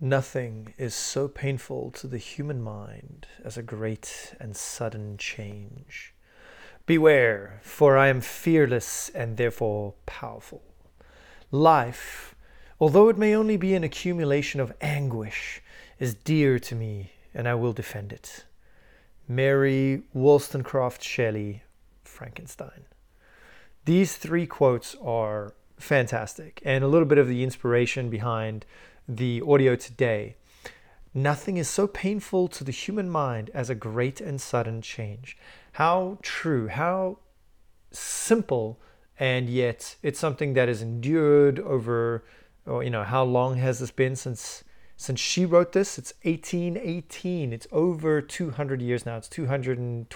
Nothing is so painful to the human mind as a great and sudden change. Beware, for I am fearless and therefore powerful. Life, although it may only be an accumulation of anguish, is dear to me and I will defend it. Mary Wollstonecraft Shelley, Frankenstein. These three quotes are fantastic and a little bit of the inspiration behind the audio today. Nothing is so painful to the human mind as a great and sudden change. How true, how simple, and yet it's something that is endured over, or, you know, how long has this been since since she wrote this? It's 1818. It's over 200 years now. It's 200 and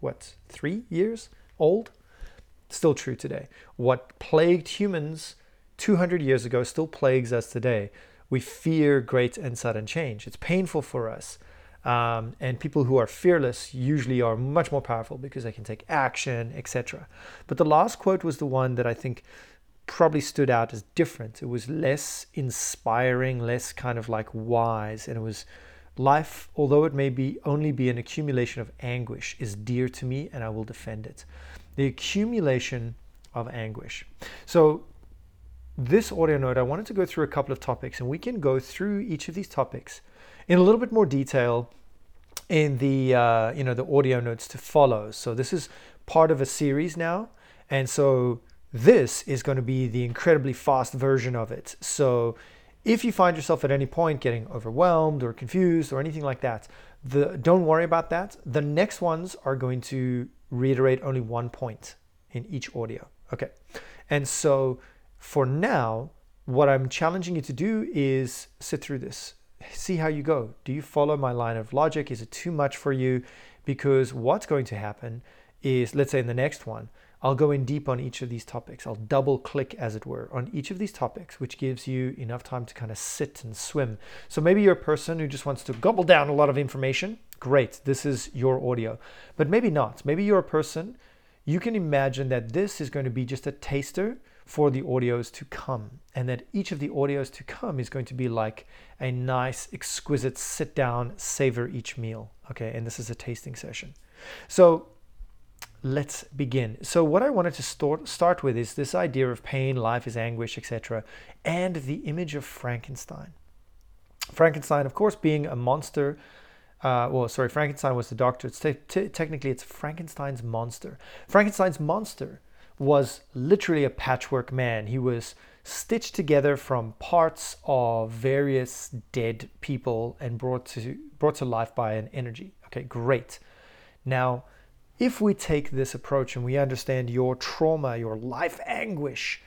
what, three years old? Still true today. What plagued humans 200 years ago still plagues us today. We fear great and sudden change. It's painful for us. Um, and people who are fearless usually are much more powerful because they can take action, etc. But the last quote was the one that I think probably stood out as different. It was less inspiring, less kind of like wise, and it was life, although it may be only be an accumulation of anguish, is dear to me, and I will defend it. The accumulation of anguish. So this audio note, I wanted to go through a couple of topics, and we can go through each of these topics in a little bit more detail in the uh, you know the audio notes to follow. So this is part of a series now, and so this is going to be the incredibly fast version of it. So if you find yourself at any point getting overwhelmed or confused or anything like that, the, don't worry about that. The next ones are going to reiterate only one point in each audio. Okay, and so for now, what I'm challenging you to do is sit through this. See how you go. Do you follow my line of logic? Is it too much for you? Because what's going to happen is, let's say in the next one, I'll go in deep on each of these topics. I'll double click, as it were, on each of these topics, which gives you enough time to kind of sit and swim. So maybe you're a person who just wants to gobble down a lot of information. Great, this is your audio. But maybe not. Maybe you're a person, you can imagine that this is going to be just a taster for the audios to come, and that each of the audios to come is going to be like a nice, exquisite sit down, savor each meal. Okay, and this is a tasting session. So let's begin. So, what I wanted to start, start with is this idea of pain, life is anguish, etc., and the image of Frankenstein. Frankenstein, of course, being a monster. Uh, well, sorry, Frankenstein was the doctor. It's te- t- technically, it's Frankenstein's monster. Frankenstein's monster was literally a patchwork man. He was stitched together from parts of various dead people and brought to brought to life by an energy. Okay, great. Now, if we take this approach and we understand your trauma, your life anguish,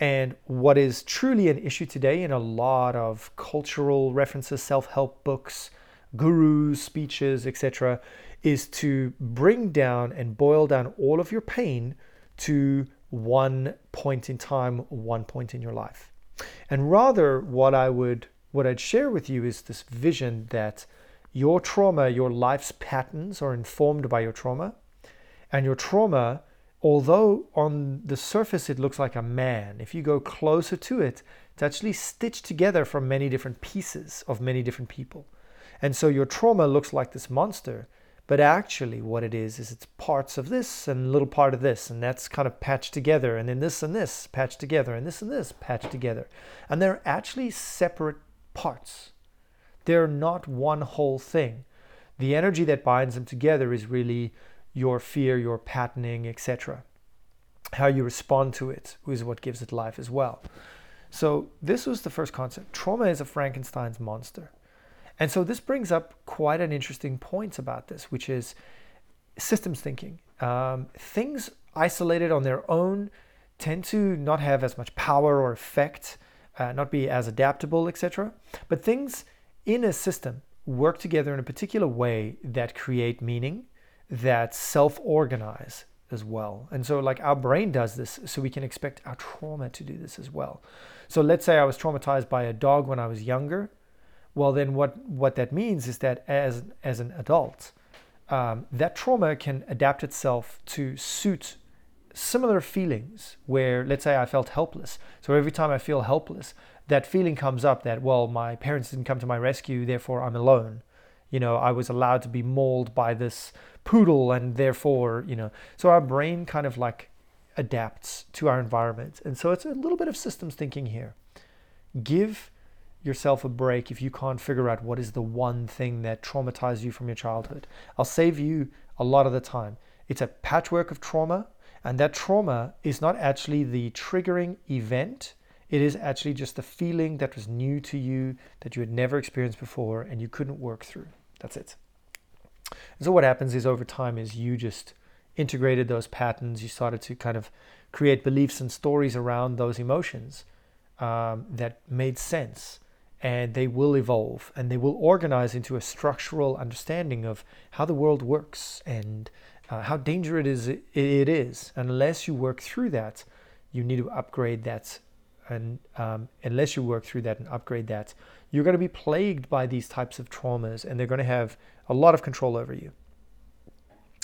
and what is truly an issue today in a lot of cultural references, self-help books, gurus, speeches, etc., is to bring down and boil down all of your pain to one point in time, one point in your life. And rather, what I would what I'd share with you is this vision that your trauma, your life's patterns are informed by your trauma. And your trauma, although on the surface it looks like a man, if you go closer to it, it's actually stitched together from many different pieces of many different people. And so your trauma looks like this monster, but actually, what it is, is it's parts of this and a little part of this, and that's kind of patched together, and then this and this patched together, and this and this patched together. And they're actually separate parts. They're not one whole thing. The energy that binds them together is really your fear, your patterning, etc. How you respond to it is what gives it life as well. So, this was the first concept. Trauma is a Frankenstein's monster. And so this brings up quite an interesting point about this, which is systems thinking. Um, things isolated on their own tend to not have as much power or effect, uh, not be as adaptable, etc. But things in a system work together in a particular way that create meaning, that self organize as well. And so, like, our brain does this, so we can expect our trauma to do this as well. So, let's say I was traumatized by a dog when I was younger well then what what that means is that as as an adult um, that trauma can adapt itself to suit similar feelings where let's say i felt helpless so every time i feel helpless that feeling comes up that, well, my parents didn't come to my rescue, therefore I'm alone. You know, I was allowed to be mauled by this poodle, and therefore, you know, so our brain kind of like adapts to our environment. And so it's a little bit of systems thinking here. Give yourself a break if you can't figure out what is the one thing that traumatized you from your childhood. I'll save you a lot of the time. It's a patchwork of trauma, and that trauma is not actually the triggering event. It is actually just a feeling that was new to you, that you had never experienced before, and you couldn't work through. That's it. And so what happens is over time is you just integrated those patterns. You started to kind of create beliefs and stories around those emotions um, that made sense and they will evolve and they will organize into a structural understanding of how the world works and uh, how dangerous it is, it is. Unless you work through that, you need to upgrade that. And um, unless you work through that and upgrade that, you're going to be plagued by these types of traumas and they're going to have a lot of control over you.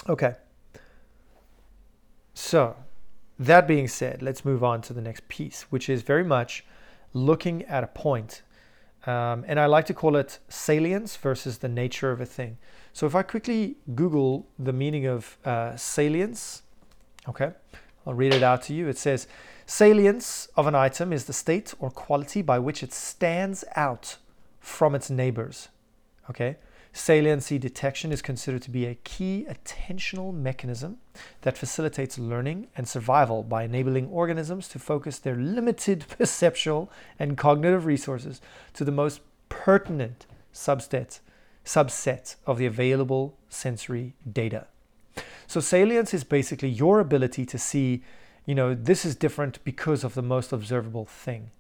Okay. So, that being said, let's move on to the next piece, which is very much looking at a point um, and I like to call it salience versus the nature of a thing. So if I quickly Google the meaning of uh, salience, okay, I'll read it out to you. It says, salience of an item is the state or quality by which it stands out from its neighbors. Okay, Saliency detection is considered to be a key attentional mechanism that facilitates learning and survival by enabling organisms to focus their limited perceptual and cognitive resources to the most pertinent subset, subset of the available sensory data. So salience is basically your ability to see, you know, this is different because of the most observable thing.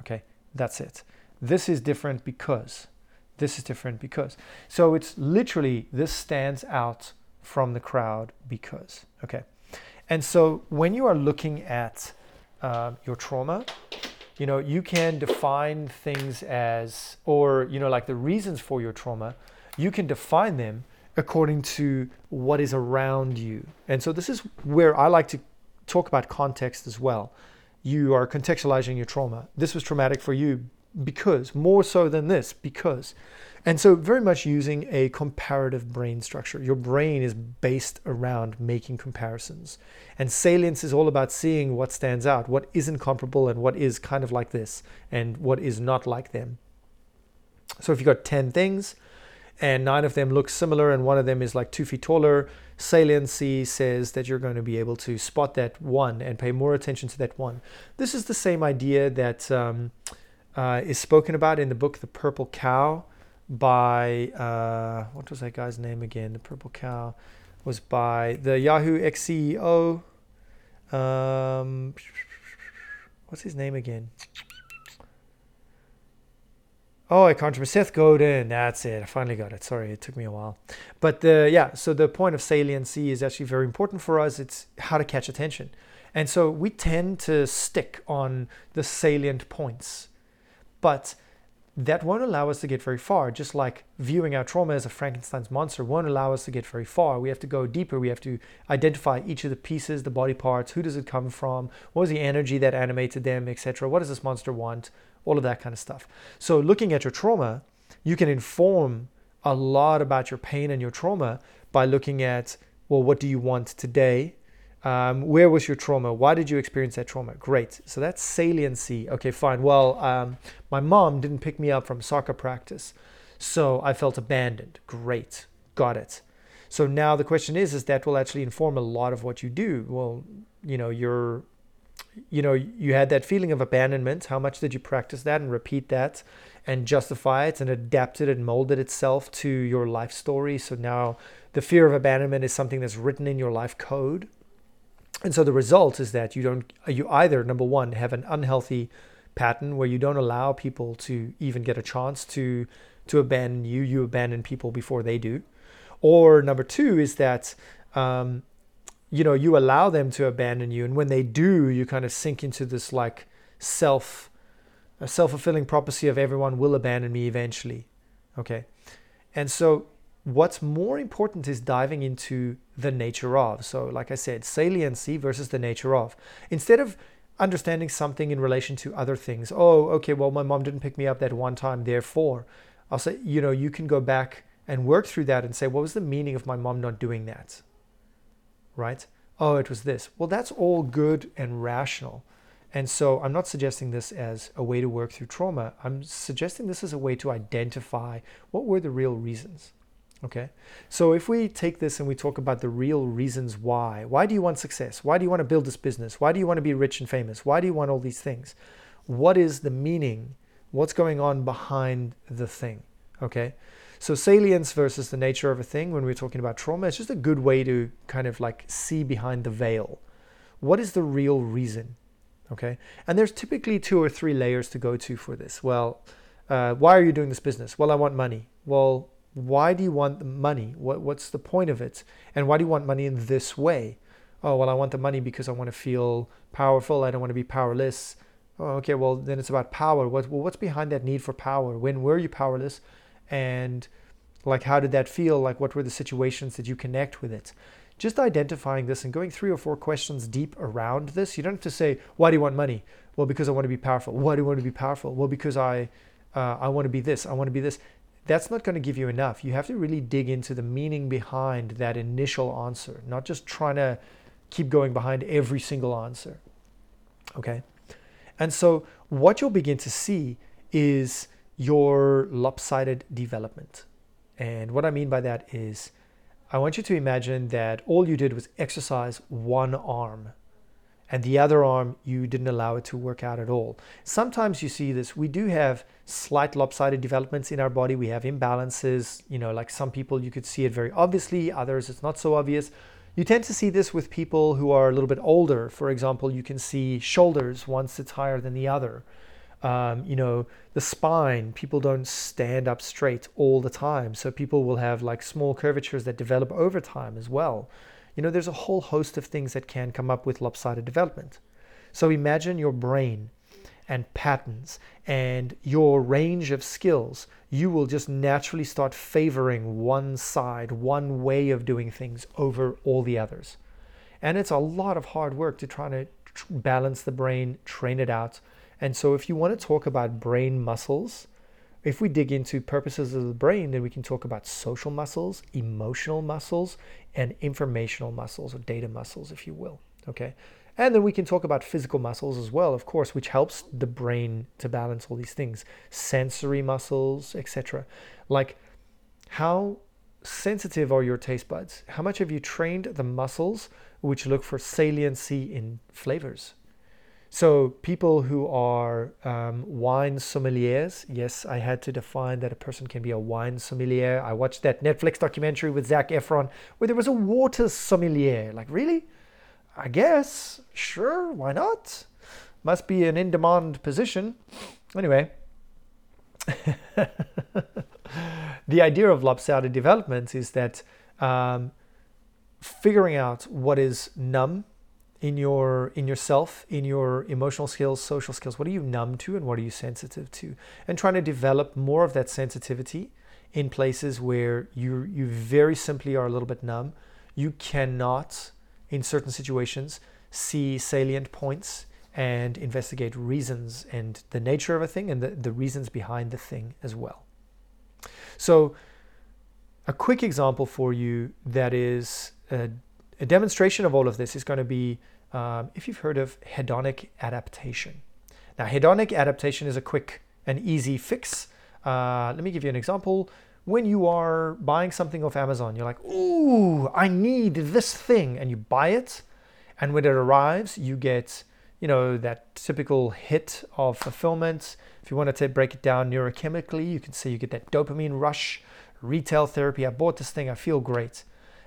Okay, that's it. This is different because this is different because. So it's literally this stands out from the crowd because. Okay. And so when you are looking at uh, your trauma, you know, you can define things as, or, you know, like the reasons for your trauma, you can define them according to what is around you. And so this is where I like to talk about context as well. You are contextualizing your trauma. This was traumatic for you because, more so than this, because. And so, very much using a comparative brain structure. Your brain is based around making comparisons. And salience is all about seeing what stands out, what isn't comparable, and what is kind of like this, and what is not like them. So, if you've got 10 things, and nine of them look similar, and one of them is like two feet taller, saliency says that you're going to be able to spot that one and pay more attention to that one. This is the same idea that. Um, uh, is spoken about in the book The Purple Cow by, uh, what was that guy's name again? The Purple Cow was by the Yahoo ex CEO. Um, what's his name again? Oh, I can't remember. Seth Godin. That's it. I finally got it. Sorry, it took me a while. But the, yeah, so the point of saliency is actually very important for us. It's how to catch attention. And so we tend to stick on the salient points but that won't allow us to get very far. Just like viewing our trauma as a Frankenstein's monster won't allow us to get very far. We have to go deeper. We have to identify each of the pieces, the body parts. Who does it come from? What was the energy that animated them, etc. What does this monster want? All of that kind of stuff. So, looking at your trauma, you can inform a lot about your pain and your trauma by looking at, well, what do you want today? Um, where was your trauma? Why did you experience that trauma? Great. So that's saliency. Okay, fine. Well, um, my mom didn't pick me up from soccer practice, so I felt abandoned. Great. Got it. So now the question is, is that will actually inform a lot of what you do. Well, you know, you're, you know, you had that feeling of abandonment. How much did you practice that and repeat that and justify it and adapt it and mold it itself to your life story? So now the fear of abandonment is something that's written in your life code and so the result is that you don't you either number one have an unhealthy pattern where you don't allow people to even get a chance to to abandon you you abandon people before they do. Or number two is that um, you know you allow them to abandon you and when they do you kind of sink into this like self a self-fulfilling prophecy of everyone will abandon me eventually. Okay? And so what's more important is diving into the nature of. So, like I said, saliency versus the nature of. Instead of understanding something in relation to other things. Oh, okay, well, my mom didn't pick me up that one time, therefore, I'll say, you know, you can go back and work through that and say, what was the meaning of my mom not doing that? Right? Oh, it was this. Well, that's all good and rational. And so I'm not suggesting this as a way to work through trauma. I'm suggesting this as a way to identify what were the real reasons. Okay. So if we take this and we talk about the real reasons why, why do you want success? Why do you want to build this business? Why do you want to be rich and famous? Why do you want all these things? What is the meaning? What's going on behind the thing? Okay. So salience versus the nature of a thing when we're talking about trauma, it's just a good way to kind of like see behind the veil. What is the real reason? Okay. And there's typically two or three layers to go to for this. Well, uh, why are you doing this business? Well, I want money. Well, why do you want the money? What, what's the point of it? And why do you want money in this way? Oh, well, I want the money because I want to feel powerful. I don't want to be powerless. Oh, okay, well, then it's about power. What, well, what's behind that need for power? When were you powerless? And like, how did that feel? Like, what were the situations that you connect with it? Just identifying this and going three or four questions deep around this. You don't have to say, why do you want money? Well, because I want to be powerful. Why do you want to be powerful? Well, because I, uh, I want to be this. I want to be this that's not going to give you enough. You have to really dig into the meaning behind that initial answer, not just trying to keep going behind every single answer. Okay? And so what you'll begin to see is your lopsided development. And what I mean by that is, I want you to imagine that all you did was exercise one arm and the other arm you didn't allow it to work out at all. Sometimes you see this. We do have slight lopsided developments in our body. We have imbalances. You know, like some people you could see it very obviously, others it's not so obvious. You tend to see this with people who are a little bit older. For example, you can see shoulders one sits higher than the other. Um, you know, the spine, people don't stand up straight all the time. So people will have like small curvatures that develop over time as well. You know, there's a whole host of things that can come up with lopsided development. So imagine your brain and patterns and your range of skills. You will just naturally start favoring one side, one way of doing things over all the others. And it's a lot of hard work to try to balance the brain, train it out. And so, if you want to talk about brain muscles, if we dig into purposes of the brain, then we can talk about social muscles, emotional muscles, and informational muscles or data muscles, if you will. Okay. And then we can talk about physical muscles as well, of course, which helps the brain to balance all these things, sensory muscles, etc. Like how sensitive are your taste buds? How much have you trained the muscles which look for saliency in flavors? So, people who are um, wine sommeliers, yes, I had to define that a person can be a wine sommelier. I watched that Netflix documentary with Zac Efron where there was a water sommelier. Like, really? I guess. Sure, why not? Must be an in demand position. Anyway, the idea of lopsided development is that um, figuring out what is numb in your in yourself in your emotional skills social skills what are you numb to and what are you sensitive to? And trying to develop more of that sensitivity in places where you you very simply are a little bit numb. You cannot in certain situations see salient points and investigate reasons and the nature of a thing and the, the reasons behind the thing as well. So a quick example for you that is a a demonstration of all of this is going to be um, if you've heard of hedonic adaptation. Now, hedonic adaptation is a quick and easy fix. Uh, let me give you an example. When you are buying something off Amazon, you're like, ooh, I need this thing, and you buy it. And when it arrives, you get, you know, that typical hit of fulfillment. If you want to break it down neurochemically, you can say you get that dopamine rush, retail therapy. I bought this thing, I feel great.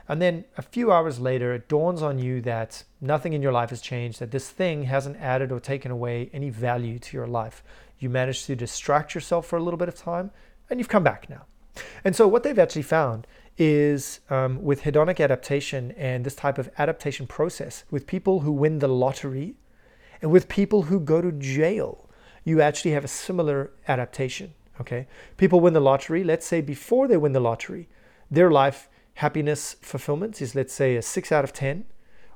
And then a few hours later, it dawns on you that nothing in your life has changed, that this thing hasn't added or taken away any value to your life. You managed to distract yourself for a little bit of time, and you've come back now. And so, what they've actually found is um, with hedonic adaptation and this type of adaptation process, with people who win the lottery and with people who go to jail, you actually have a similar adaptation. Okay, people win the lottery. Let's say before they win the lottery, their life happiness fulfillment is, let's say, a six out of 10.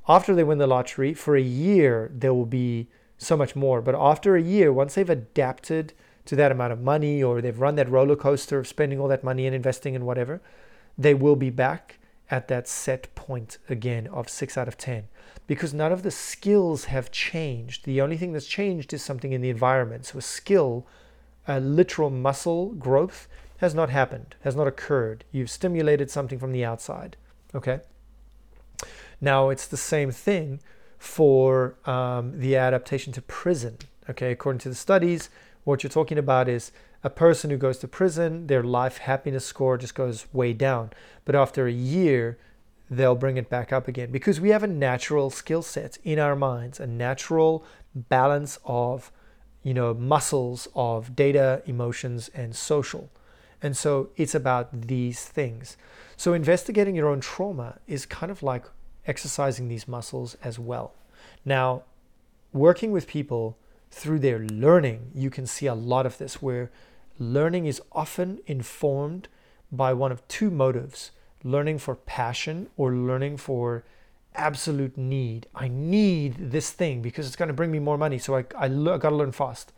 After they win the lottery, for a year, there will be so much more. But after a year, once they've adapted to that amount of money or they've run that roller coaster of spending all that money and investing and whatever, they will be back at that set point again of six out of 10 because none of the skills have changed. The only thing that's changed is something in the environment. So a skill, a literal muscle growth has not happened, has not occurred. You've stimulated something from the outside. Okay. Now it's the same thing for um, the adaptation to prison. Okay, according to the studies, what you're talking about is a person who goes to prison, their life happiness score just goes way down. But after a year, they'll bring it back up again because we have a natural skill set in our minds, a natural balance of, you know, muscles of data, emotions, and social. And so it's about these things. So investigating your own trauma is kind of like exercising these muscles as well. Now, working with people through their learning, you can see a lot of this where learning is often informed by one of two motives learning for passion or learning for absolute need. I need this thing because it's going to bring me more money, so I, I, I got to learn fast.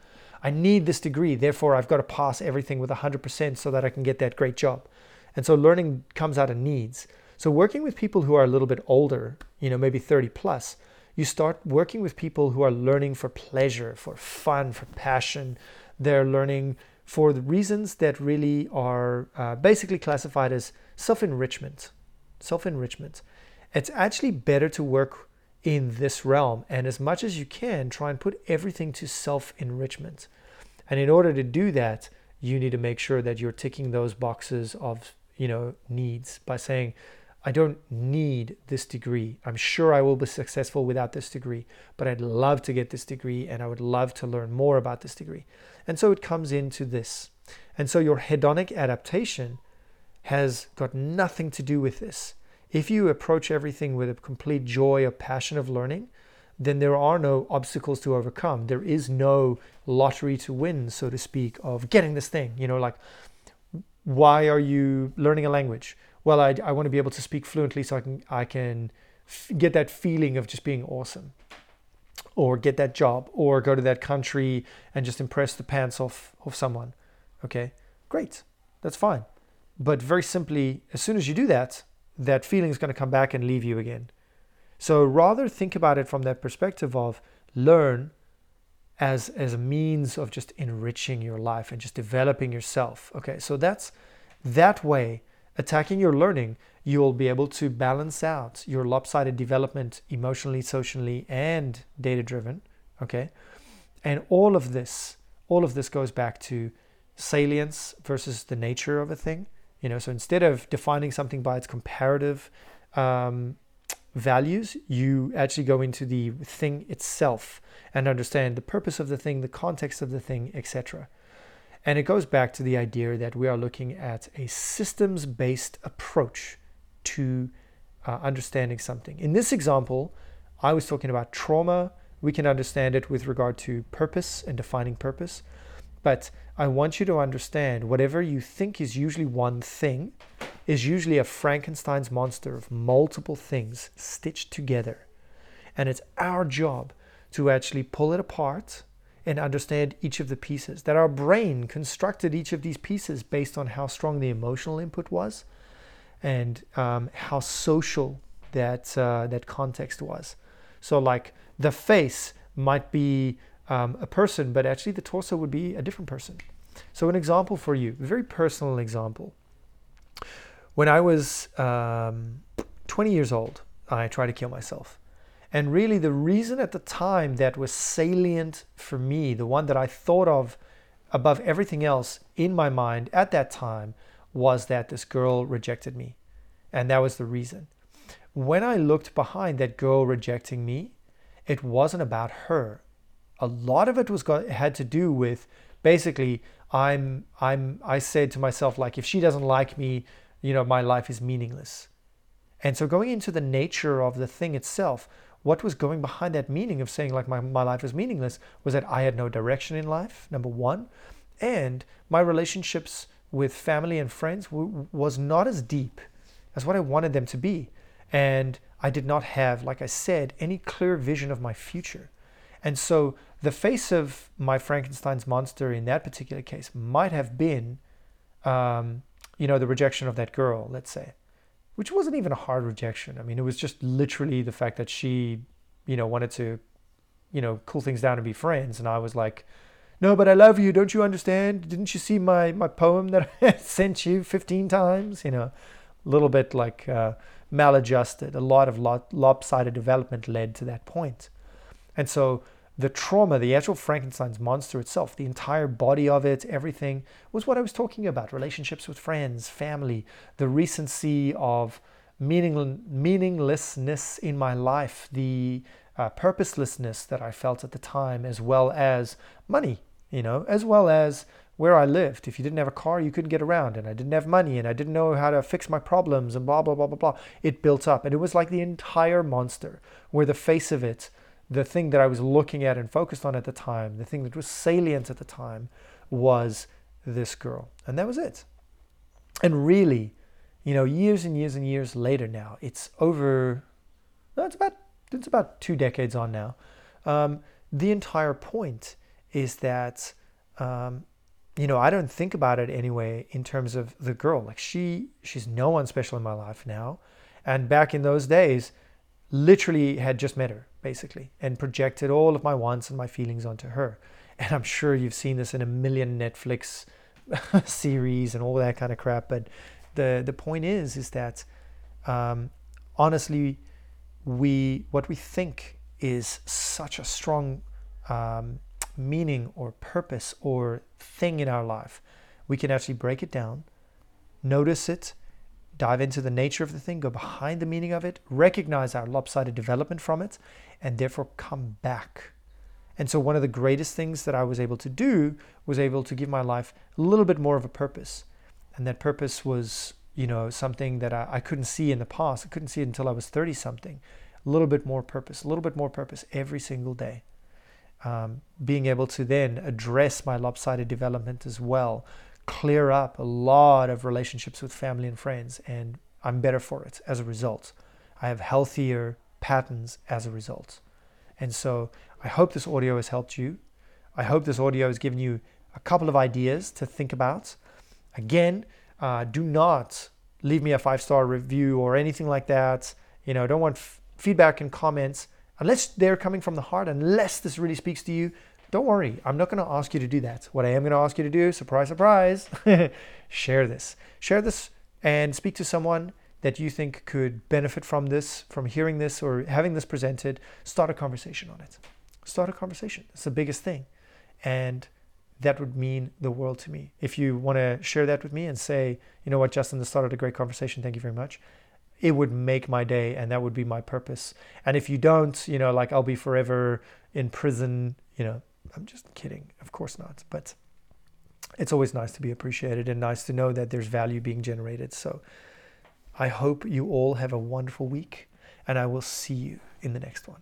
I need this degree, therefore, I've got to pass everything with 100% so that I can get that great job. And so learning comes out of needs. So working with people who are a little bit older, you know, maybe 30 plus, you start working with people who are learning for pleasure, for fun, for passion. They're learning for the reasons that really are uh, basically classified as self enrichment. Self enrichment. It's actually better to work in this realm and as much as you can try and put everything to self enrichment. And in order to do that, you need to make sure that you're ticking those boxes of, you know, needs by saying, I don't need this degree. I'm sure I will be successful without this degree, but I'd love to get this degree and I would love to learn more about this degree. And so it comes into this. And so your hedonic adaptation has got nothing to do with this. If you approach everything with a complete joy or passion of learning, then there are no obstacles to overcome. There is no lottery to win, so to speak, of getting this thing. You know, like, why are you learning a language? well, I, I want to be able to speak fluently so I can I can f- get that feeling of just being awesome, or get that job, or go to that country and just impress the pants off of someone. Okay, great, that's fine. But very simply, as soon as you do that, that feeling is going to come back and leave you again. So rather think about it from that perspective of learn as as a means of just enriching your life and just developing yourself. Okay, so that's that way attacking your learning, you'll be able to balance out your lopsided development emotionally, socially, and data driven. Okay. And all of this, all of this goes back to salience versus the nature of a thing. You know, so instead of defining something by its comparative um, values, you actually go into the thing itself and understand the purpose of the thing, the context of the thing, etc. And it goes back to the idea that we are looking at a systems based approach to uh, understanding something. In this example, I was talking about trauma. We can understand it with regard to purpose and defining purpose. But I want you to understand whatever you think is usually one thing is usually a Frankenstein's monster of multiple things stitched together. And it's our job to actually pull it apart and understand each of the pieces. That our brain constructed each of these pieces based on how strong the emotional input was and um, how social that uh, that context was. So, like the face might be um, a person, but actually the torso would be a different person. So, an example for you, a very personal example. When I was um, 20 years old, I tried to kill myself. And really, the reason at the time that was salient for me, the one that I thought of above everything else in my mind at that time, was that this girl rejected me. And that was the reason. When I looked behind that girl rejecting me, it wasn't about her. A lot of it was got, had to do with basically I'm I'm I said to myself like if she doesn't like me, you know, my life is meaningless. And so going into the nature of the thing itself, what was going behind that meaning of saying like my, my life is meaningless was that I had no direction in life, number one, and my relationships with family and friends w- was not as deep as what I wanted them to be. And I did not have, like I said, any clear vision of my future. And so the face of my Frankenstein's monster in that particular case might have been, um, you know, the rejection of that girl, let's say, which wasn't even a hard rejection. I mean, it was just literally the fact that she, you know, wanted to, you know, cool things down and be friends. And I was like, no, but I love you. Don't you understand? Didn't you see my, my poem that I sent you 15 times? You know, a little bit like uh, maladjusted. A lot of lopsided development led to that point. And so the trauma, the actual Frankenstein's monster itself, the entire body of it, everything was what I was talking about relationships with friends, family, the recency of meaning, meaninglessness in my life, the uh, purposelessness that I felt at the time, as well as money, you know, as well as where I lived. If you didn't have a car, you couldn't get around, and I didn't have money, and I didn't know how to fix my problems, and blah, blah, blah, blah, blah. It built up, and it was like the entire monster, where the face of it the thing that I was looking at and focused on at the time, the thing that was salient at the time, was this girl. And that was it. And really, you know, years and years and years later now, it's over, no, it's about, it's about two decades on now. Um, the entire point is that, um, you know, I don't think about it anyway in terms of the girl. Like she, she's no one special in my life now. And back in those days, literally had just met her basically and projected all of my wants and my feelings onto her. And i'm sure you've seen this in a million netflix series and all that kind of crap but the the point is is that um, honestly we what we think is such a strong um, meaning or purpose or thing in our life we can actually break it down notice it dive into the nature of the thing, go behind the meaning of it, recognize our lopsided development from it, and therefore come back. And so, one of the greatest things that I was able to do was able to give my life a little bit more of a purpose. And that purpose was, you know, something that I, I couldn't see in the past. I couldn't see it until I was 30 something. A little bit more purpose, a little bit more purpose every single day. Um, being able to then address my lopsided development as well, clear up a lot of relationships with family and friends, and I'm better for it as a result. I have healthier patterns as a result. And so I hope this audio has helped you. I hope this audio has given you a couple of ideas to think about. Again, uh, do not leave me a five star review or anything like that. You know, don't want f- feedback and comments unless they're coming from the heart, unless this really speaks to you. Don't worry, I'm not going to ask you to do that. What I am going to ask you to do, surprise, surprise, share this. Share this and speak to someone that you think could benefit from this, from hearing this or having this presented. Start a conversation on it. Start a conversation. It's the biggest thing. And that would mean the world to me. If you want to share that with me and say, you know what, Justin, this started a great conversation. Thank you very much. It would make my day and that would be my purpose. And if you don't, you know, like I'll be forever in prison, you know, I'm just kidding. Of course not. But it's always nice to be appreciated and nice to know that there's value being generated. So I hope you all have a wonderful week and I will see you in the next one.